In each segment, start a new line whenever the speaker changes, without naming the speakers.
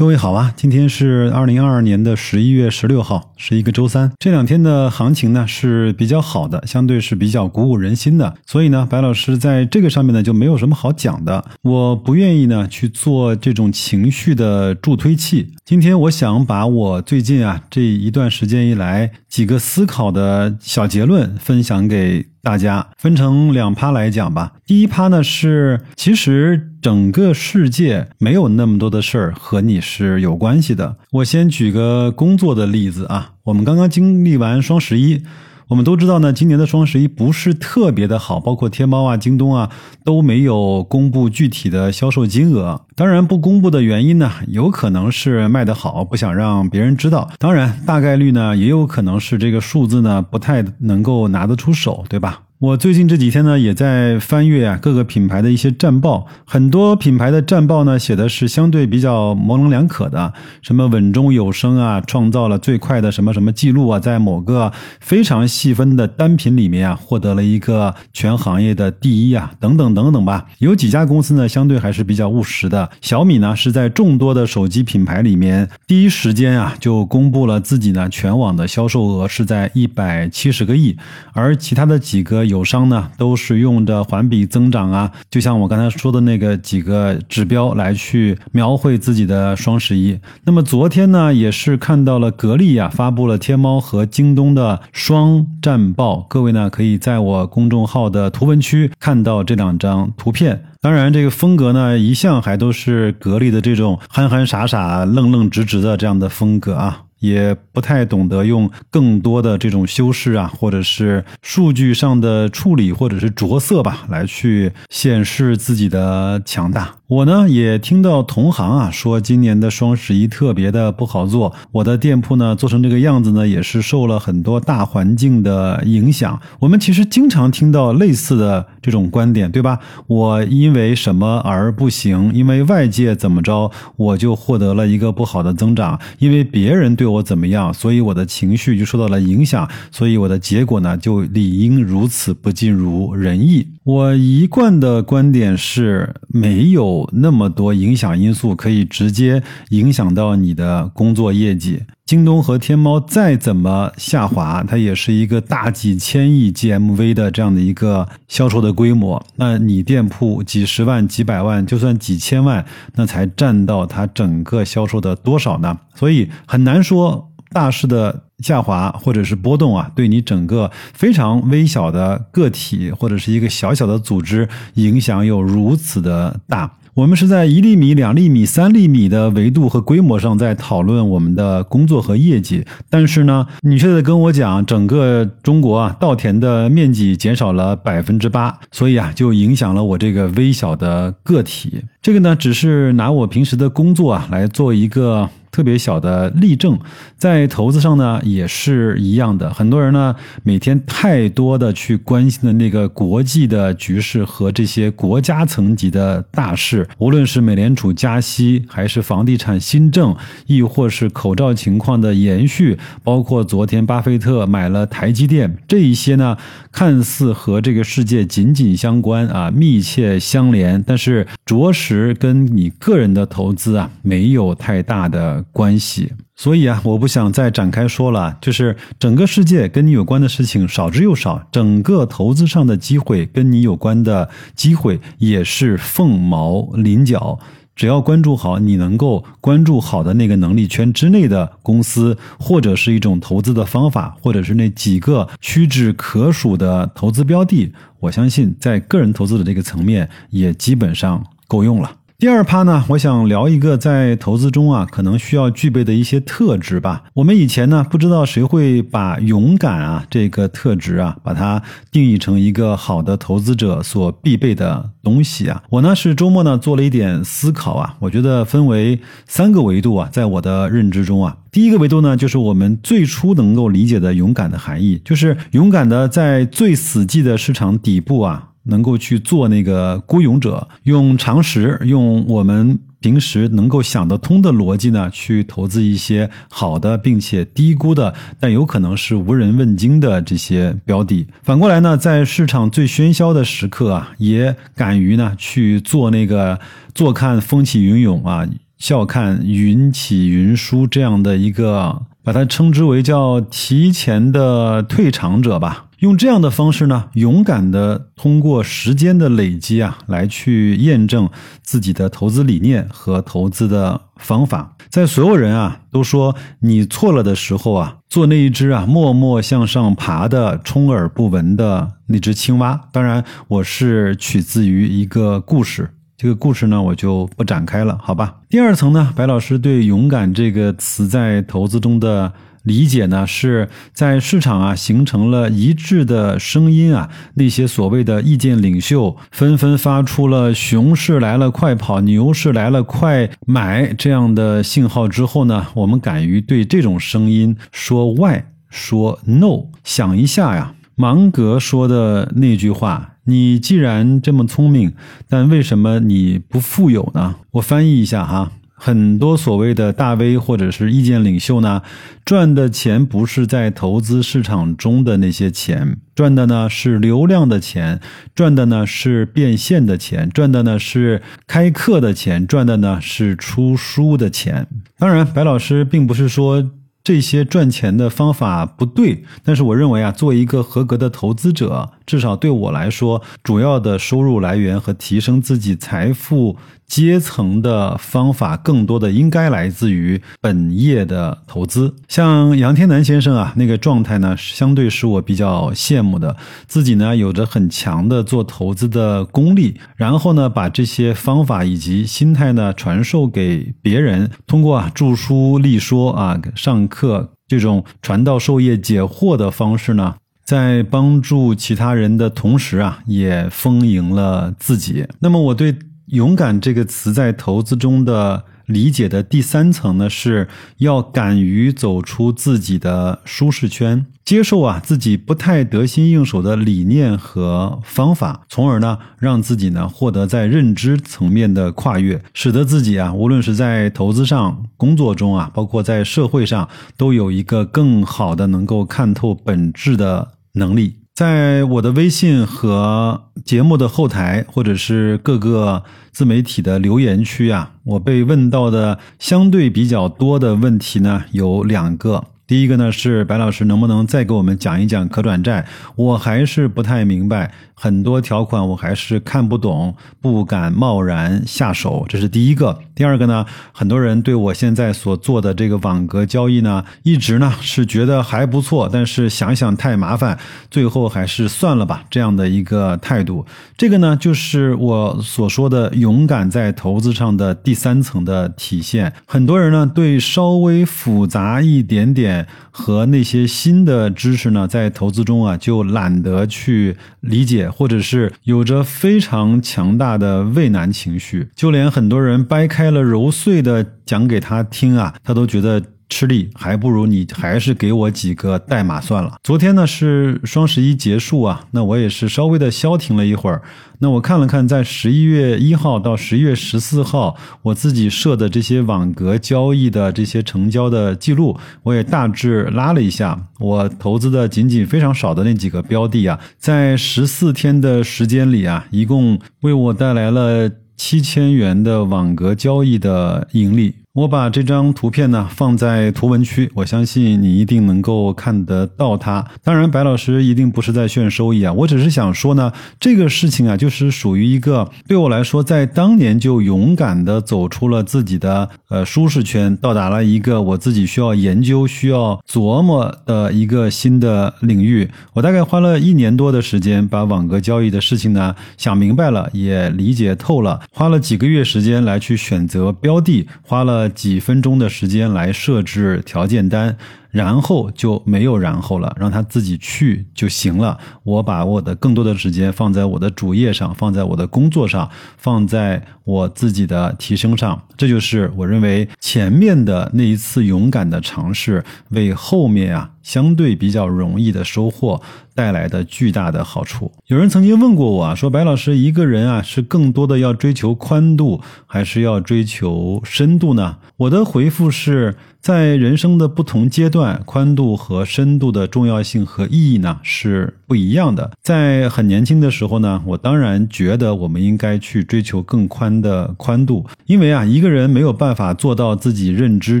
各位好啊，今天是二零二二年的十一月十六号，是一个周三。这两天的行情呢是比较好的，相对是比较鼓舞人心的。所以呢，白老师在这个上面呢就没有什么好讲的。我不愿意呢去做这种情绪的助推器。今天我想把我最近啊这一段时间以来几个思考的小结论分享给大家，分成两趴来讲吧。第一趴呢是，其实。整个世界没有那么多的事儿和你是有关系的。我先举个工作的例子啊，我们刚刚经历完双十一，我们都知道呢，今年的双十一不是特别的好，包括天猫啊、京东啊都没有公布具体的销售金额。当然，不公布的原因呢，有可能是卖得好，不想让别人知道。当然，大概率呢，也有可能是这个数字呢不太能够拿得出手，对吧？我最近这几天呢，也在翻阅啊各个品牌的一些战报，很多品牌的战报呢写的是相对比较模棱两可的，什么稳中有升啊，创造了最快的什么什么记录啊，在某个非常细分的单品里面啊，获得了一个全行业的第一啊，等等等等吧。有几家公司呢，相对还是比较务实的。小米呢是在众多的手机品牌里面，第一时间啊就公布了自己呢全网的销售额是在一百七十个亿，而其他的几个。友商呢都是用着环比增长啊，就像我刚才说的那个几个指标来去描绘自己的双十一。那么昨天呢，也是看到了格力呀发布了天猫和京东的双战报，各位呢可以在我公众号的图文区看到这两张图片。当然，这个风格呢一向还都是格力的这种憨憨傻傻、愣愣直直的这样的风格啊。也不太懂得用更多的这种修饰啊，或者是数据上的处理，或者是着色吧，来去显示自己的强大。我呢也听到同行啊说，今年的双十一特别的不好做。我的店铺呢做成这个样子呢，也是受了很多大环境的影响。我们其实经常听到类似的这种观点，对吧？我因为什么而不行？因为外界怎么着，我就获得了一个不好的增长。因为别人对我怎么样，所以我的情绪就受到了影响，所以我的结果呢就理应如此不尽如人意。我一贯的观点是，没有那么多影响因素可以直接影响到你的工作业绩。京东和天猫再怎么下滑，它也是一个大几千亿 GMV 的这样的一个销售的规模。那你店铺几十万、几百万，就算几千万，那才占到它整个销售的多少呢？所以很难说。大势的下滑或者是波动啊，对你整个非常微小的个体或者是一个小小的组织影响有如此的大。我们是在一粒米、两粒米、三粒米的维度和规模上在讨论我们的工作和业绩，但是呢，你却在跟我讲整个中国啊稻田的面积减少了百分之八，所以啊就影响了我这个微小的个体。这个呢，只是拿我平时的工作啊来做一个。特别小的例证，在投资上呢也是一样的。很多人呢每天太多的去关心的那个国际的局势和这些国家层级的大事，无论是美联储加息，还是房地产新政，亦或是口罩情况的延续，包括昨天巴菲特买了台积电，这一些呢看似和这个世界紧紧相关啊，密切相连，但是着实跟你个人的投资啊没有太大的。关系，所以啊，我不想再展开说了。就是整个世界跟你有关的事情少之又少，整个投资上的机会跟你有关的机会也是凤毛麟角。只要关注好你能够关注好的那个能力圈之内的公司，或者是一种投资的方法，或者是那几个屈指可数的投资标的，我相信在个人投资的这个层面也基本上够用了。第二趴呢，我想聊一个在投资中啊，可能需要具备的一些特质吧。我们以前呢，不知道谁会把勇敢啊这个特质啊，把它定义成一个好的投资者所必备的东西啊。我呢是周末呢做了一点思考啊，我觉得分为三个维度啊，在我的认知中啊，第一个维度呢，就是我们最初能够理解的勇敢的含义，就是勇敢的在最死寂的市场底部啊。能够去做那个孤勇者，用常识，用我们平时能够想得通的逻辑呢，去投资一些好的，并且低估的，但有可能是无人问津的这些标的。反过来呢，在市场最喧嚣的时刻啊，也敢于呢去做那个坐看风起云涌啊。笑看云起云舒这样的一个，把它称之为叫提前的退场者吧。用这样的方式呢，勇敢的通过时间的累积啊，来去验证自己的投资理念和投资的方法。在所有人啊都说你错了的时候啊，做那一只啊默默向上爬的、充耳不闻的那只青蛙。当然，我是取自于一个故事。这个故事呢，我就不展开了，好吧？第二层呢，白老师对“勇敢”这个词在投资中的。理解呢，是在市场啊形成了一致的声音啊，那些所谓的意见领袖纷纷发出了“熊市来了，快跑；牛市来了，快买”这样的信号之后呢，我们敢于对这种声音说 “why”，说 “no”。想一下呀，芒格说的那句话：“你既然这么聪明，但为什么你不富有呢？”我翻译一下哈。很多所谓的大 V 或者是意见领袖呢，赚的钱不是在投资市场中的那些钱，赚的呢是流量的钱，赚的呢是变现的钱，赚的呢是开课的钱，赚的呢是出书的钱。当然，白老师并不是说。这些赚钱的方法不对，但是我认为啊，做一个合格的投资者，至少对我来说，主要的收入来源和提升自己财富阶层的方法，更多的应该来自于本业的投资。像杨天南先生啊，那个状态呢，相对是我比较羡慕的。自己呢，有着很强的做投资的功力，然后呢，把这些方法以及心态呢，传授给别人，通过啊著书立说啊上。课这种传道授业解惑的方式呢，在帮助其他人的同时啊，也丰盈了自己。那么，我对“勇敢”这个词在投资中的。理解的第三层呢，是要敢于走出自己的舒适圈，接受啊自己不太得心应手的理念和方法，从而呢让自己呢获得在认知层面的跨越，使得自己啊无论是在投资上、工作中啊，包括在社会上，都有一个更好的能够看透本质的能力。在我的微信和节目的后台，或者是各个自媒体的留言区啊，我被问到的相对比较多的问题呢，有两个。第一个呢是白老师能不能再给我们讲一讲可转债？我还是不太明白，很多条款我还是看不懂，不敢贸然下手。这是第一个。第二个呢，很多人对我现在所做的这个网格交易呢，一直呢是觉得还不错，但是想想太麻烦，最后还是算了吧这样的一个态度。这个呢就是我所说的勇敢在投资上的第三层的体现。很多人呢对稍微复杂一点点和那些新的知识呢，在投资中啊，就懒得去理解，或者是有着非常强大的畏难情绪，就连很多人掰开了揉碎的讲给他听啊，他都觉得。吃力还不如你还是给我几个代码算了。昨天呢是双十一结束啊，那我也是稍微的消停了一会儿。那我看了看，在十一月一号到十一月十四号，我自己设的这些网格交易的这些成交的记录，我也大致拉了一下。我投资的仅仅非常少的那几个标的啊，在十四天的时间里啊，一共为我带来了七千元的网格交易的盈利。我把这张图片呢放在图文区，我相信你一定能够看得到它。当然，白老师一定不是在炫收益啊，我只是想说呢，这个事情啊，就是属于一个对我来说，在当年就勇敢的走出了自己的呃舒适圈，到达了一个我自己需要研究、需要琢磨的一个新的领域。我大概花了一年多的时间，把网格交易的事情呢想明白了，也理解透了，花了几个月时间来去选择标的，花了。几分钟的时间来设置条件单。然后就没有然后了，让他自己去就行了。我把我的更多的时间放在我的主业上，放在我的工作上，放在我自己的提升上。这就是我认为前面的那一次勇敢的尝试，为后面啊相对比较容易的收获带来的巨大的好处。有人曾经问过我啊，说白老师一个人啊是更多的要追求宽度，还是要追求深度呢？我的回复是在人生的不同阶段。段，宽度和深度的重要性和意义呢是不一样的。在很年轻的时候呢，我当然觉得我们应该去追求更宽的宽度，因为啊，一个人没有办法做到自己认知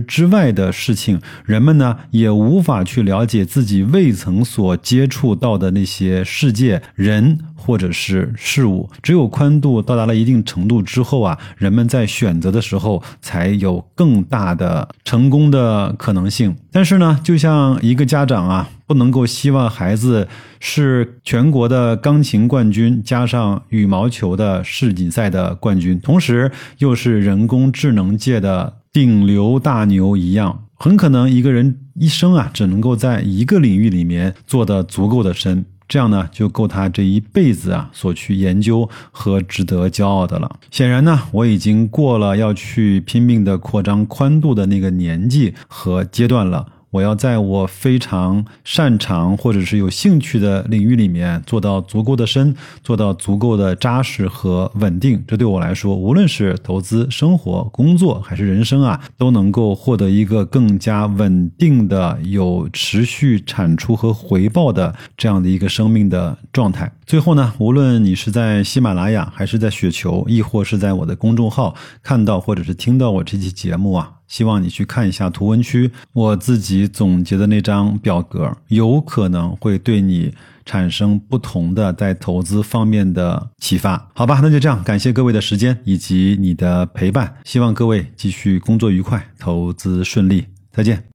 之外的事情，人们呢也无法去了解自己未曾所接触到的那些世界、人或者是事物。只有宽度到达了一定程度之后啊，人们在选择的时候才有更大的成功的可能性。但是呢，就像一个家长啊，不能够希望孩子是全国的钢琴冠军，加上羽毛球的世锦赛的冠军，同时又是人工智能界的顶流大牛一样，很可能一个人一生啊，只能够在一个领域里面做得足够的深。这样呢，就够他这一辈子啊所去研究和值得骄傲的了。显然呢，我已经过了要去拼命的扩张宽度的那个年纪和阶段了。我要在我非常擅长或者是有兴趣的领域里面做到足够的深，做到足够的扎实和稳定。这对我来说，无论是投资、生活、工作还是人生啊，都能够获得一个更加稳定的、有持续产出和回报的这样的一个生命的状态。最后呢，无论你是在喜马拉雅，还是在雪球，亦或是在我的公众号看到或者是听到我这期节目啊。希望你去看一下图文区，我自己总结的那张表格，有可能会对你产生不同的在投资方面的启发。好吧，那就这样，感谢各位的时间以及你的陪伴，希望各位继续工作愉快，投资顺利，再见。